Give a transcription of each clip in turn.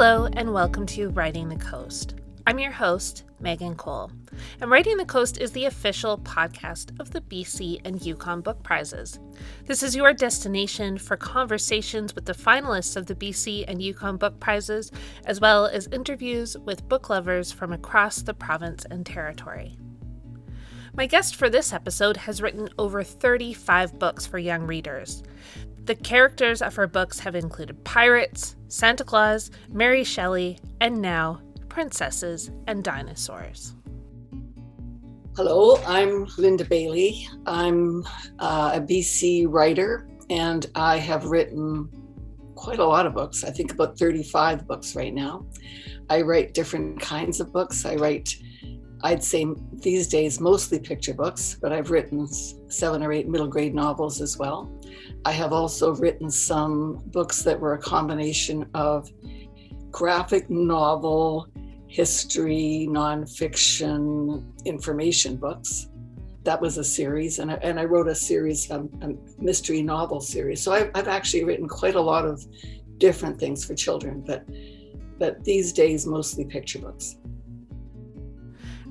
Hello, and welcome to Writing the Coast. I'm your host, Megan Cole, and Writing the Coast is the official podcast of the BC and Yukon Book Prizes. This is your destination for conversations with the finalists of the BC and Yukon Book Prizes, as well as interviews with book lovers from across the province and territory. My guest for this episode has written over 35 books for young readers. The characters of her books have included pirates, Santa Claus, Mary Shelley, and now princesses and dinosaurs. Hello, I'm Linda Bailey. I'm uh, a BC writer, and I have written quite a lot of books. I think about 35 books right now. I write different kinds of books. I write I'd say these days mostly picture books, but I've written seven or eight middle grade novels as well. I have also written some books that were a combination of graphic novel, history, nonfiction, information books. That was a series, and I, and I wrote a series, um, a mystery novel series. So I've, I've actually written quite a lot of different things for children, but but these days mostly picture books.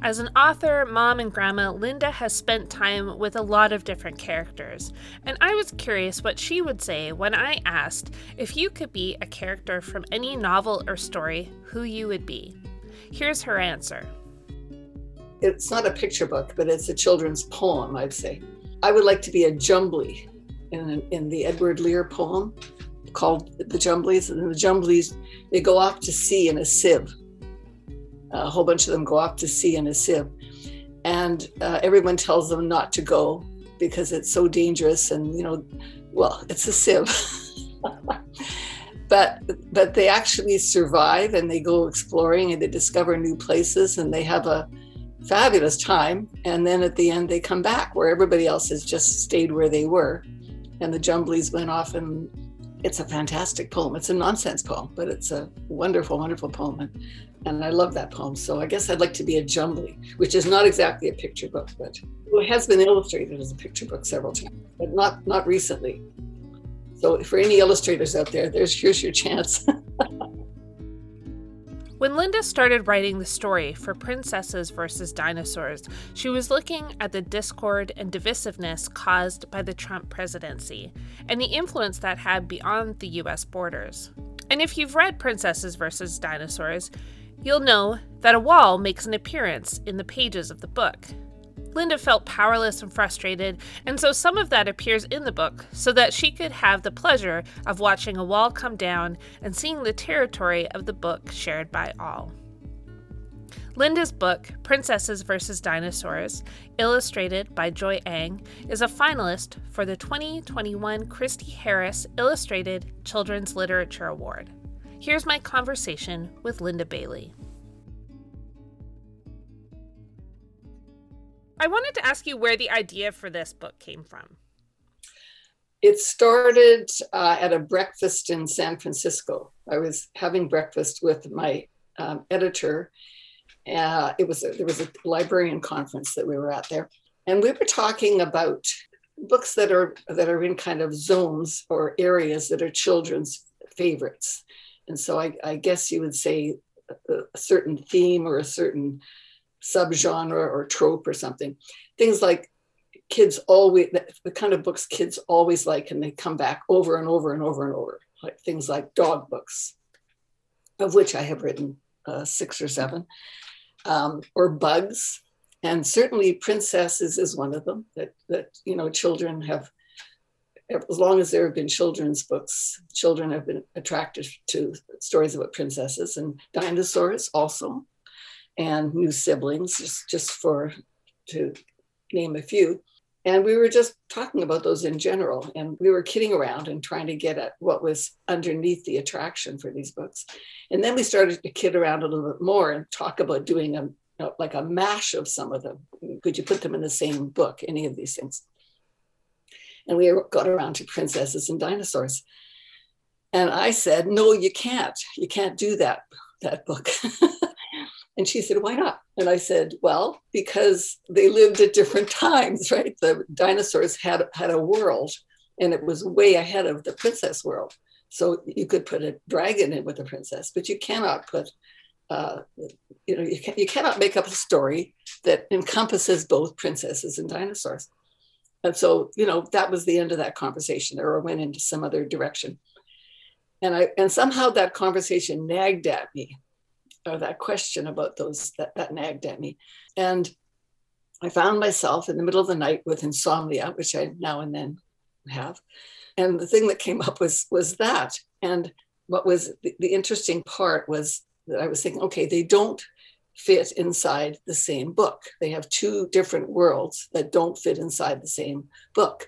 As an author, mom, and grandma, Linda has spent time with a lot of different characters, and I was curious what she would say when I asked if you could be a character from any novel or story, who you would be. Here's her answer It's not a picture book, but it's a children's poem, I'd say. I would like to be a Jumbly in, in the Edward Lear poem called The Jumblies. And the Jumblies, they go off to sea in a sieve a whole bunch of them go off to sea in a sieve. And uh, everyone tells them not to go because it's so dangerous and, you know, well, it's a sieve. but but they actually survive and they go exploring and they discover new places and they have a fabulous time and then at the end they come back where everybody else has just stayed where they were and the jumblies went off and it's a fantastic poem it's a nonsense poem but it's a wonderful wonderful poem and and I love that poem. So I guess I'd like to be a jumbly, which is not exactly a picture book, but it has been illustrated as a picture book several times, but not not recently. So for any illustrators out there, there's here's your chance. When Linda started writing the story for Princesses versus Dinosaurs, she was looking at the discord and divisiveness caused by the Trump presidency and the influence that had beyond the US borders. And if you've read Princesses versus Dinosaurs, You'll know that a wall makes an appearance in the pages of the book. Linda felt powerless and frustrated, and so some of that appears in the book so that she could have the pleasure of watching a wall come down and seeing the territory of the book shared by all. Linda's book, Princesses vs. Dinosaurs, illustrated by Joy Ang, is a finalist for the 2021 Christie Harris Illustrated Children's Literature Award. Here's my conversation with Linda Bailey. I wanted to ask you where the idea for this book came from. It started uh, at a breakfast in San Francisco. I was having breakfast with my um, editor. Uh, it was a, there was a librarian conference that we were at there, and we were talking about books that are that are in kind of zones or areas that are children's favorites. And so I, I guess you would say a, a certain theme or a certain subgenre or trope or something. Things like kids always, the kind of books kids always like, and they come back over and over and over and over, like things like dog books, of which I have written uh, six or seven, um, or bugs. And certainly princesses is one of them that, that you know children have as long as there have been children's books, children have been attracted to stories about princesses and dinosaurs also, and new siblings, just, just for to name a few. And we were just talking about those in general, and we were kidding around and trying to get at what was underneath the attraction for these books. And then we started to kid around a little bit more and talk about doing a like a mash of some of them. Could you put them in the same book? Any of these things? and we got around to princesses and dinosaurs. And I said, no, you can't. You can't do that, that book. and she said, why not? And I said, well, because they lived at different times, right? The dinosaurs had, had a world and it was way ahead of the princess world. So you could put a dragon in with a princess, but you cannot put, uh, you know, you, can, you cannot make up a story that encompasses both princesses and dinosaurs. And so, you know, that was the end of that conversation, or went into some other direction. And I and somehow that conversation nagged at me, or that question about those that, that nagged at me. And I found myself in the middle of the night with insomnia, which I now and then have. And the thing that came up was was that. And what was the, the interesting part was that I was thinking, okay, they don't fit inside the same book. They have two different worlds that don't fit inside the same book.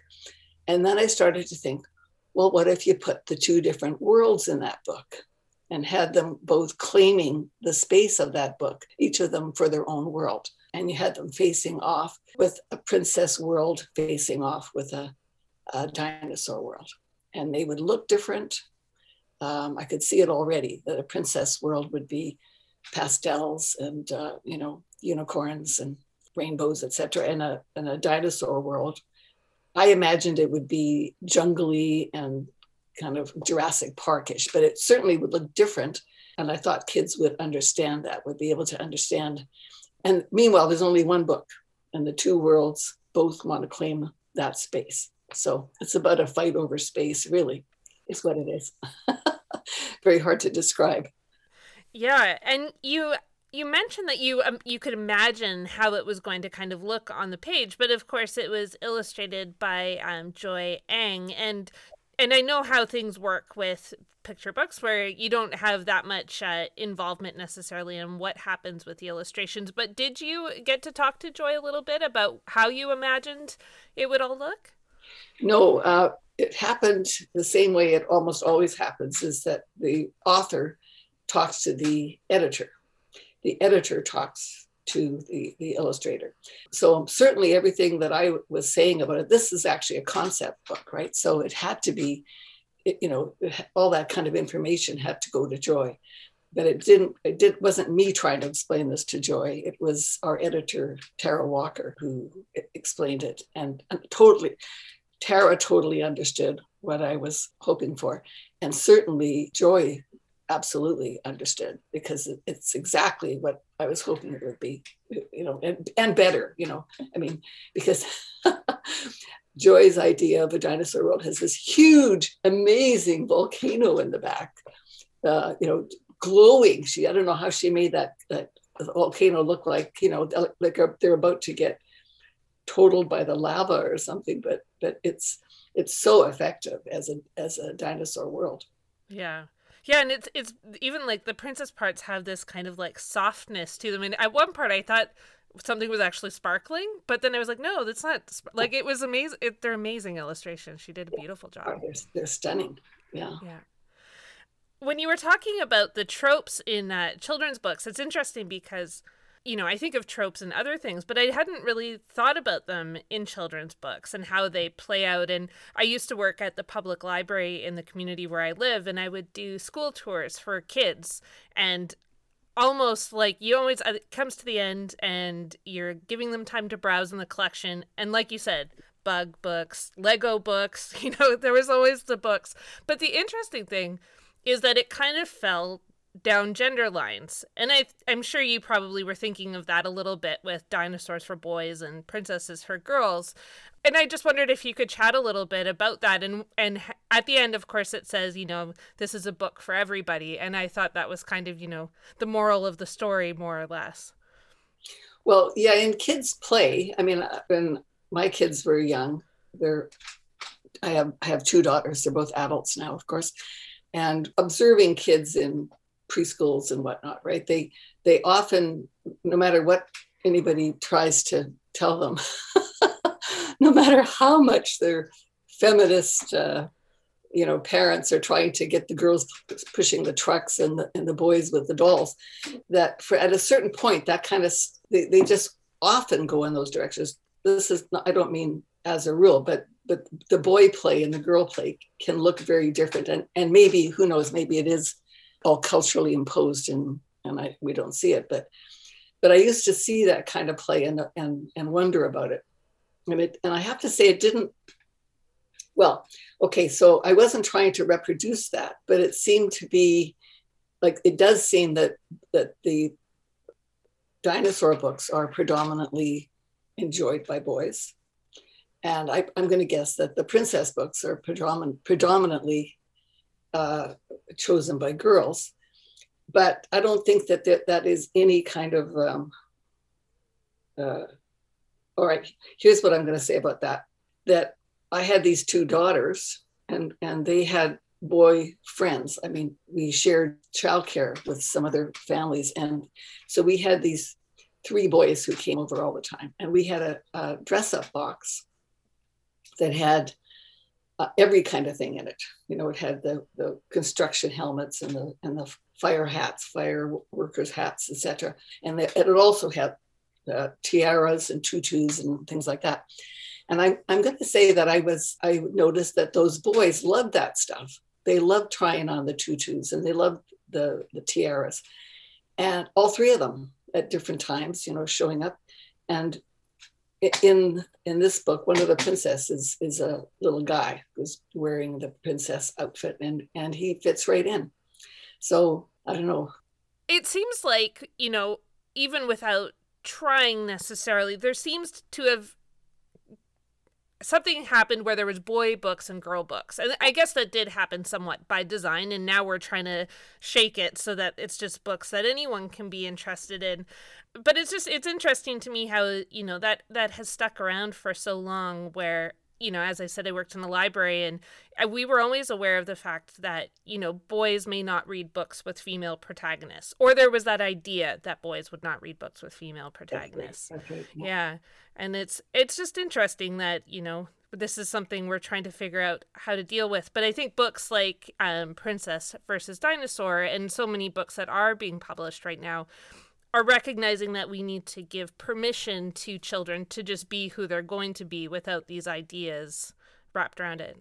And then I started to think, well, what if you put the two different worlds in that book and had them both claiming the space of that book, each of them for their own world? And you had them facing off with a princess world facing off with a, a dinosaur world. And they would look different. Um, I could see it already that a princess world would be pastels and uh, you know unicorns and rainbows, etc. And a in a dinosaur world, I imagined it would be jungly and kind of Jurassic Parkish, but it certainly would look different. And I thought kids would understand that, would be able to understand. And meanwhile, there's only one book, and the two worlds both want to claim that space. So it's about a fight over space, really, is what it is. Very hard to describe. Yeah, and you you mentioned that you um, you could imagine how it was going to kind of look on the page, but of course it was illustrated by um, Joy Ang, and and I know how things work with picture books where you don't have that much uh, involvement necessarily in what happens with the illustrations. But did you get to talk to Joy a little bit about how you imagined it would all look? No, uh, it happened the same way it almost always happens: is that the author talks to the editor. The editor talks to the, the illustrator. So um, certainly everything that I was saying about it, this is actually a concept book, right? So it had to be, you know, all that kind of information had to go to Joy. But it didn't, it did, wasn't me trying to explain this to Joy. It was our editor, Tara Walker, who explained it and, and totally, Tara totally understood what I was hoping for. And certainly Joy absolutely understood because it's exactly what I was hoping it would be, you know, and, and better, you know. I mean, because Joy's idea of a dinosaur world has this huge, amazing volcano in the back, uh, you know, glowing. She, I don't know how she made that, that volcano look like, you know, like they're about to get totaled by the lava or something, but but it's it's so effective as a as a dinosaur world. Yeah. Yeah, and it's it's even like the princess parts have this kind of like softness to them. And at one part, I thought something was actually sparkling, but then I was like, no, that's not. Sp-. Like it was amazing. It, they're amazing illustrations. She did a beautiful job. Oh, they're, they're stunning. Yeah. Yeah. When you were talking about the tropes in uh, children's books, it's interesting because you know, I think of tropes and other things, but I hadn't really thought about them in children's books and how they play out. And I used to work at the public library in the community where I live, and I would do school tours for kids. And almost like you always, uh, it comes to the end and you're giving them time to browse in the collection. And like you said, bug books, Lego books, you know, there was always the books. But the interesting thing is that it kind of felt down gender lines. And I I'm sure you probably were thinking of that a little bit with dinosaurs for boys and princesses for girls. And I just wondered if you could chat a little bit about that and and at the end of course it says, you know, this is a book for everybody and I thought that was kind of, you know, the moral of the story more or less. Well, yeah, in kids play, I mean uh, when my kids were young, they're I have I have two daughters, they're both adults now, of course and observing kids in preschools and whatnot, right? They they often, no matter what anybody tries to tell them, no matter how much their feminist, uh, you know, parents are trying to get the girls pushing the trucks and the and the boys with the dolls, that for at a certain point, that kind of they, they just often go in those directions. This is not, I don't mean as a rule, but but the boy play and the girl play can look very different, and and maybe who knows, maybe it is all culturally imposed and and I we don't see it but but I used to see that kind of play and and and wonder about it and it and I have to say it didn't well, okay, so I wasn't trying to reproduce that, but it seemed to be like it does seem that that the dinosaur books are predominantly enjoyed by boys. And I, am going to guess that the princess books are predomin- predominantly uh, chosen by girls. But I don't think that that, that is any kind of. Um, uh, all right, here's what I'm going to say about that. That I had these two daughters, and and they had boy friends. I mean, we shared childcare with some other families, and so we had these three boys who came over all the time, and we had a, a dress-up box that had uh, every kind of thing in it. You know, it had the the construction helmets and the and the fire hats, fire workers' hats, etc. And it also had uh, tiaras and tutus and things like that. And I, I'm going to say that I was I noticed that those boys loved that stuff. They loved trying on the tutus and they loved the the tiaras, and all three of them at different times, you know, showing up. And in in this book, one of the princesses is a little guy who's wearing the princess outfit, and and he fits right in. So I don't know. It seems like you know, even without trying necessarily, there seems to have something happened where there was boy books and girl books. And i guess that did happen somewhat by design and now we're trying to shake it so that it's just books that anyone can be interested in. But it's just it's interesting to me how you know that that has stuck around for so long where you know as i said i worked in the library and we were always aware of the fact that you know boys may not read books with female protagonists or there was that idea that boys would not read books with female protagonists That's right. That's right. yeah and it's it's just interesting that you know this is something we're trying to figure out how to deal with but i think books like um, princess versus dinosaur and so many books that are being published right now are recognizing that we need to give permission to children to just be who they're going to be without these ideas wrapped around it.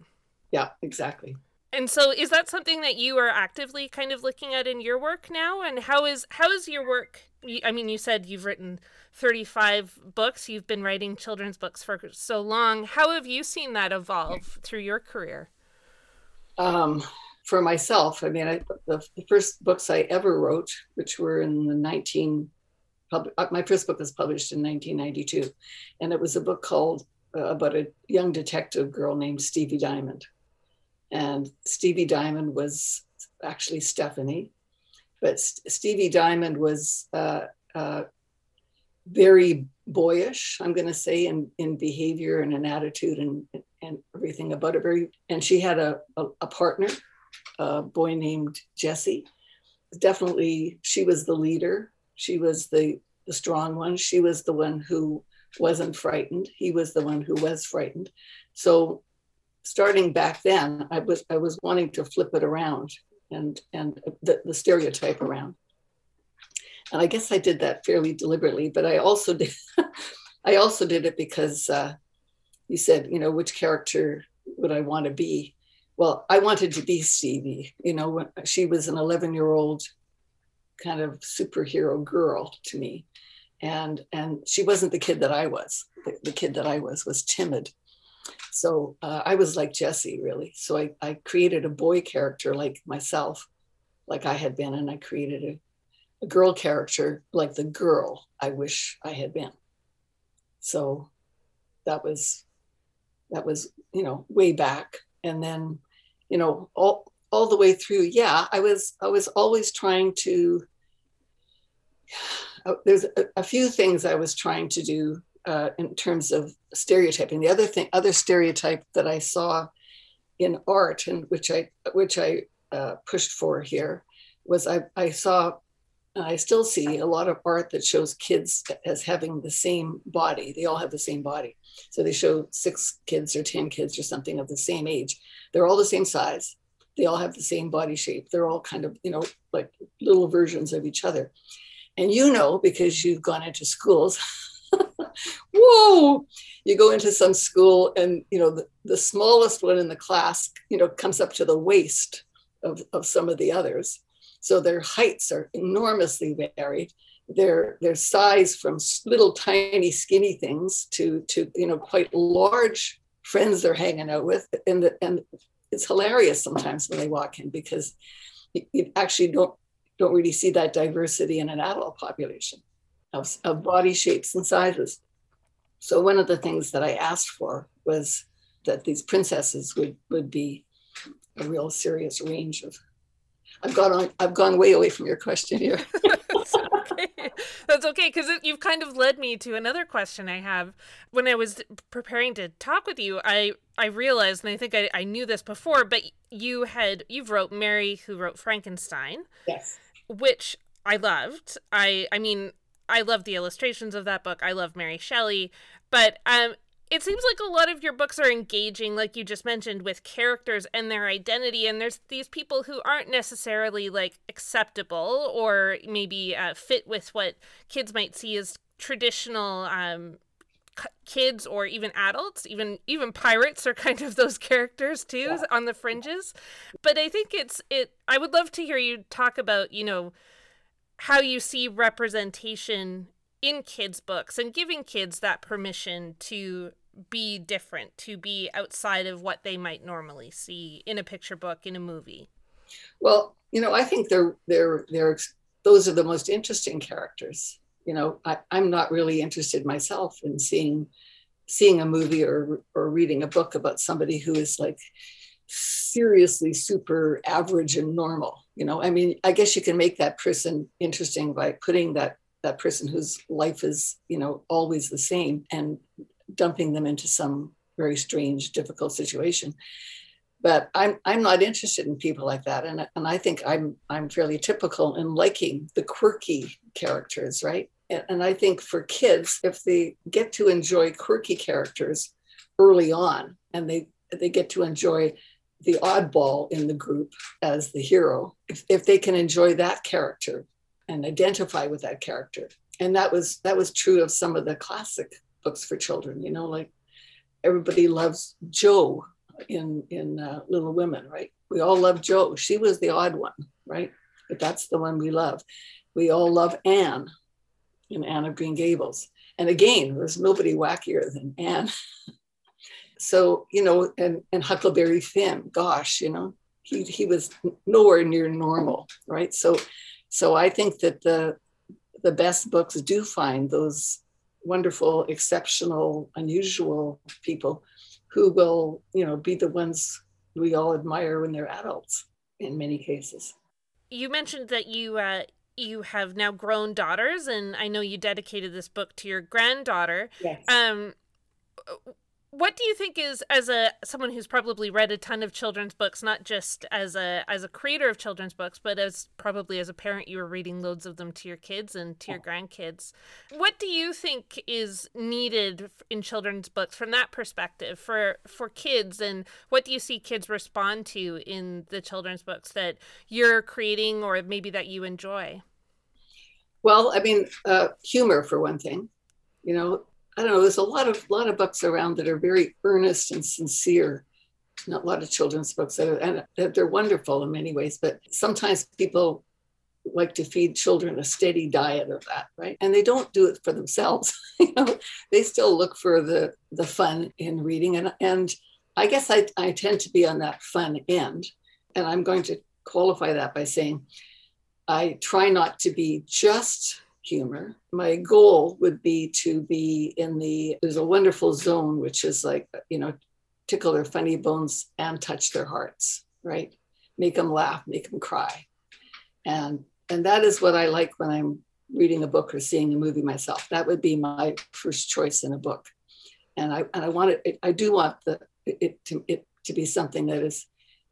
Yeah exactly. And so is that something that you are actively kind of looking at in your work now? And how is how is your work i mean you said you've written 35 books you've been writing children's books for so long. How have you seen that evolve through your career? Um, for myself i mean I, the, the, first books i ever wrote which were in the 19 uh, my first book was published in 1992 and it was a book called uh, about a young detective girl named stevie diamond and Stevie Diamond was actually Stephanie, but Stevie Diamond was uh, uh, very boyish, I'm going to say, in, in behavior and in attitude and, and everything about it. Very, and she had a, a, a partner, a boy named Jesse. Definitely, she was the leader. She was the, the strong one. She was the one who wasn't frightened. He was the one who was frightened. So starting back then, I was I was wanting to flip it around and and the, the stereotype around. And I guess I did that fairly deliberately, but I also did I also did it because uh, you said, you know, which character would I want to be? Well, I wanted to be Stevie. You know, she was an 11 year old kind of superhero girl to me, and and she wasn't the kid that I was. The, the kid that I was was timid so uh, I was like Jesse, really. So I, I created a boy character like myself, like I had been, and I created a, a girl character like the girl I wish I had been. So that was that was you know way back, and then you know all all the way through. Yeah, I was I was always trying to. There's a, a few things I was trying to do uh, in terms of stereotyping. The other thing, other stereotype that I saw in art, and which I which I uh, pushed for here, was I, I saw, I still see a lot of art that shows kids as having the same body. They all have the same body. So they show six kids or ten kids or something of the same age. They're all the same size. They all have the same body shape. They're all kind of you know like little versions of each other. And you know because you've gone into schools. whoa you go into some school and you know the, the smallest one in the class you know comes up to the waist of, of some of the others so their heights are enormously varied their their size from little tiny skinny things to to you know quite large friends they're hanging out with, and the, and it's hilarious sometimes when they walk in because you, actually don't don't really see that diversity in an adult population of, of body shapes and sizes. So one of the things that I asked for was that these princesses would would be a real serious range of. I've gone on. I've gone way away from your question here. That's okay. That's okay because you've kind of led me to another question I have. When I was preparing to talk with you, I I realized, and I think I, I knew this before, but you had you've wrote Mary who wrote Frankenstein. Yes. Which I loved. I I mean I love the illustrations of that book. I love Mary Shelley, but um it seems like a lot of your books are engaging like you just mentioned with characters and their identity and there's these people who aren't necessarily like acceptable or maybe uh, fit with what kids might see as traditional um, kids or even adults even even pirates are kind of those characters too yeah. on the fringes but i think it's it i would love to hear you talk about you know how you see representation in kids books and giving kids that permission to be different, to be outside of what they might normally see in a picture book, in a movie? Well, you know, I think they're they're they're those are the most interesting characters. You know, I, I'm not really interested myself in seeing seeing a movie or or reading a book about somebody who is like seriously super average and normal. You know, I mean, I guess you can make that person interesting by putting that that person whose life is, you know, always the same and dumping them into some very strange, difficult situation. But I'm I'm not interested in people like that, and and I think I'm I'm fairly typical in liking the quirky characters, right? And, and I think for kids, if they get to enjoy quirky characters early on, and they they get to enjoy the oddball in the group as the hero, if, if they can enjoy that character and identify with that character, and that was that was true of some of the classic books for children. You know, like everybody loves Jo in in uh, Little Women, right? We all love Jo. She was the odd one, right? But that's the one we love. We all love Anne in Anne of Green Gables. And again, there's nobody wackier than Anne. so, you know, and, and Huckleberry Finn, gosh, you know, he, he was nowhere near normal, right? So, so I think that the the best books do find those wonderful, exceptional, unusual people who will, you know, be the ones we all admire when they're adults in many cases. You mentioned that you uh, you have now grown daughters, and I know you dedicated this book to your granddaughter. Yes. Um, what do you think is as a someone who's probably read a ton of children's books not just as a as a creator of children's books but as probably as a parent you were reading loads of them to your kids and to your grandkids. What do you think is needed in children's books from that perspective for for kids? And what do you see kids respond to in the children's books that you're creating or maybe that you enjoy? Well i mean uh, humor for one thing you know I don't know. There's a lot of lot of books around that are very earnest and sincere. Not a lot of children's books that are, and they're wonderful in many ways. But sometimes people like to feed children a steady diet of that, right? And they don't do it for themselves. you know, they still look for the the fun in reading, and and I guess I I tend to be on that fun end, and I'm going to qualify that by saying I try not to be just humor. My goal would be to be in the, there's a wonderful zone, which is like, you know, tickle their funny bones and touch their hearts, right? Make them laugh, make them cry. And, and that is what I like when I'm reading a book or seeing a movie myself. That would be my first choice in a book. And I, and I want it, I do want the, it to, it to be something that is,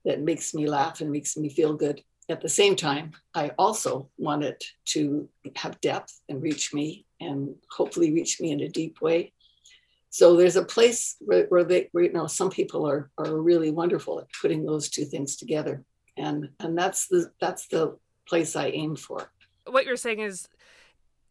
that makes me laugh and makes me feel good at the same time, I also wanted to have depth and reach me and hopefully reach me in a deep way. So there's a place where, where they, where, you know, some people are, are really wonderful at putting those two things together. And, and that's the, that's the place I aim for. What you're saying is,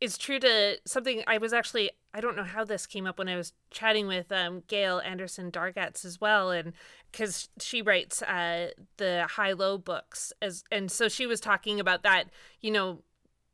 is true to something I was actually I don't know how this came up when I was chatting with um, Gail Anderson Dargatz as well, and because she writes uh, the high low books as, and so she was talking about that. You know,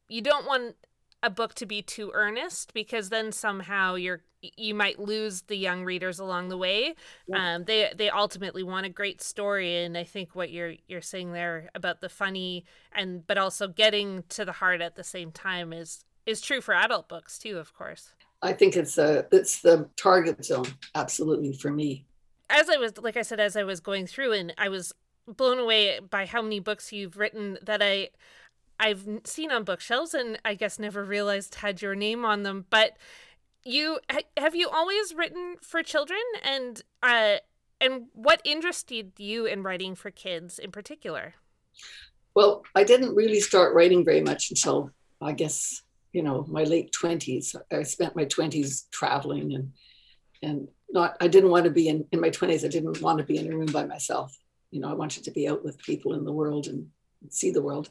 you don't want a book to be too earnest because then somehow you're you might lose the young readers along the way. Yeah. Um, they they ultimately want a great story, and I think what you're you're saying there about the funny and but also getting to the heart at the same time is is true for adult books too, of course. I think it's a it's the target zone absolutely for me. As I was like I said as I was going through and I was blown away by how many books you've written that I I've seen on bookshelves and I guess never realized had your name on them. But you have you always written for children and uh and what interested you in writing for kids in particular? Well, I didn't really start writing very much until I guess you know my late 20s i spent my 20s traveling and and not i didn't want to be in in my 20s i didn't want to be in a room by myself. You know i wanted to be out with people in the world and see the world.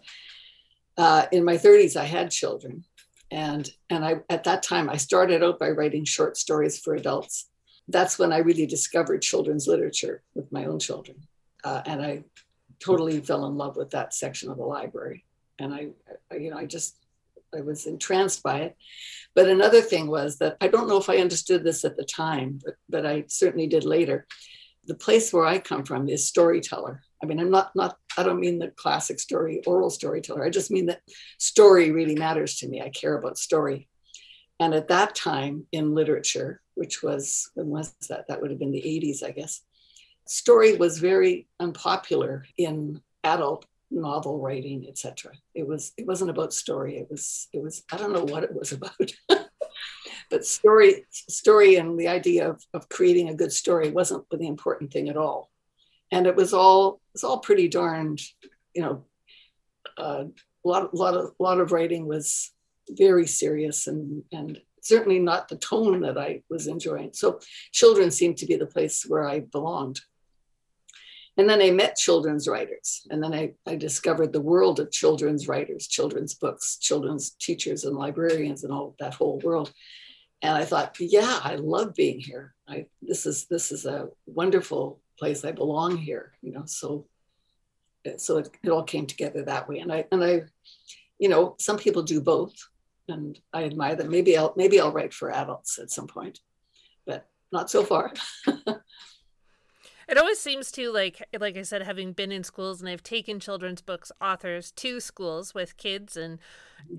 Uh, in my 30s i had children and and i at that time i started out by writing short stories for adults. That's when i really discovered children's literature with my own children. Uh, and i totally fell in love with that section of the library. And I, I you know i just I was entranced by it. But another thing was that I don't know if I understood this at the time, but, but I certainly did later. The place where I come from is storyteller. I mean, I'm not not I don't mean the classic story, oral storyteller. I just mean that story really matters to me. I care about story. And at that time in literature, which was when was that? That would have been the 80s, I guess. Story was very unpopular in adult novel writing, etc. It was it wasn't about story. It was it was I don't know what it was about. but story story and the idea of, of creating a good story wasn't the important thing at all. And it was all it was all pretty darned, you know, uh, a lot, lot of lot of writing was very serious and and certainly not the tone that I was enjoying. So children seemed to be the place where I belonged. And then I met children's writers. And then I, I discovered the world of children's writers, children's books, children's teachers and librarians and all that whole world. And I thought, yeah, I love being here. I this is this is a wonderful place. I belong here, you know. So so it, it all came together that way. And I and I, you know, some people do both. And I admire them. Maybe I'll maybe I'll write for adults at some point, but not so far. It always seems to like like I said, having been in schools and I've taken children's books authors to schools with kids and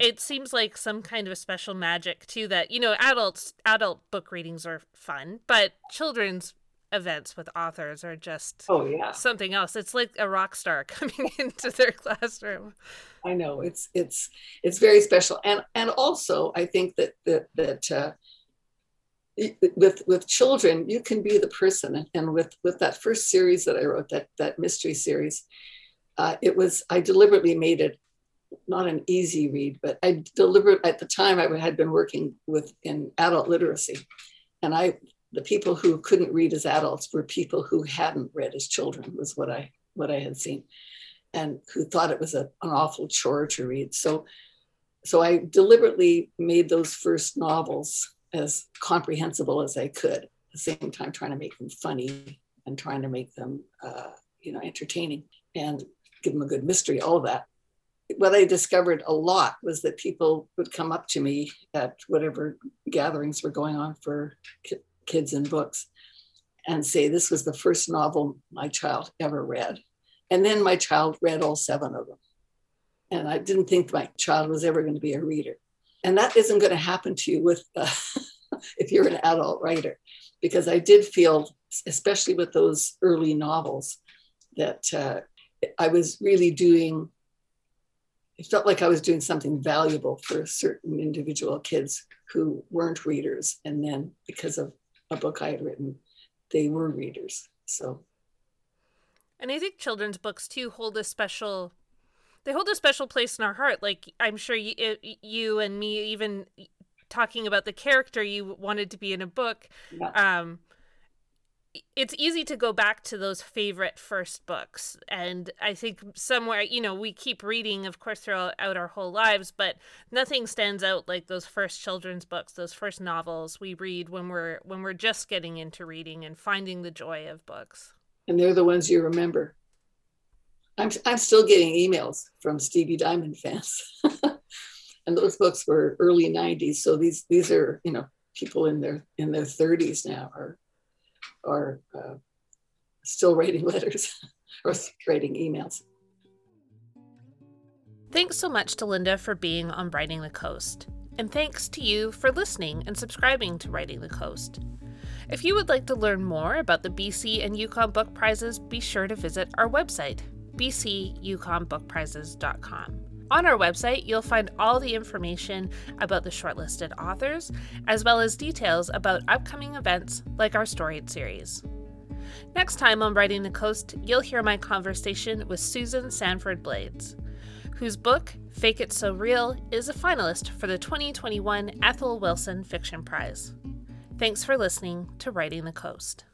it seems like some kind of a special magic too that, you know, adults adult book readings are fun, but children's events with authors are just oh yeah. something else. It's like a rock star coming into their classroom. I know. It's it's it's very special. And and also i think that that that uh, with with children you can be the person. And with with that first series that i wrote that that mystery series uh, it was i deliberately made it not an easy read but i deliberate at the time i had been working with in adult literacy. And i the people who couldn't read as adults were people who hadn't read as children was what i what i had seen. And who thought it was a, an awful chore to read. So so i deliberately made those first novels as comprehensible as I could. At the same time, trying to make them funny and trying to make them, uh, you know, entertaining and give them a good mystery. All of that. What I discovered a lot was that people would come up to me at whatever gatherings were going on for ki- kids and books and say, This was the first novel my child ever read. And then my child read all seven of them. And I didn't think my child was ever going to be a reader and that isn't going to happen to you with uh, if you're an adult writer because i did feel especially with those early novels that uh, i was really doing it felt like i was doing something valuable for certain individual kids who weren't readers. And then because of a book i had written they were readers. So. And i think children's books too hold a special they hold a special place in our heart. Like I'm sure you, you and me, even talking about the character you wanted to be in a book. Yeah. Um, it's easy to go back to those favorite first books and i think somewhere you know we keep reading of course throughout our whole lives but nothing stands out like those first children's books those first novels we read when we're when we're just getting into reading and finding the joy of books and they're the ones you remember I'm, I'm still getting emails from Stevie Diamond fans and those books were early 90s. So these these are you know people in their in their 30s now are are uh, still writing letters or writing emails. Thanks so much to Linda for being on Writing the Coast. And thanks to you for listening and subscribing to Writing the Coast. If you would like to learn more about the BC and Yukon Book Prizes, be sure to visit our website, bcyukonbookprizes.com. On our website, you'll find all the information about the shortlisted authors, as well as details about upcoming events like our Storied series. Next time on Writing the Coast, you'll hear my conversation with Susan Sanford Blades, whose book, Fake It So Real, is a finalist for the 2021 Ethel Wilson Fiction Prize. Thanks for listening to Writing the Coast.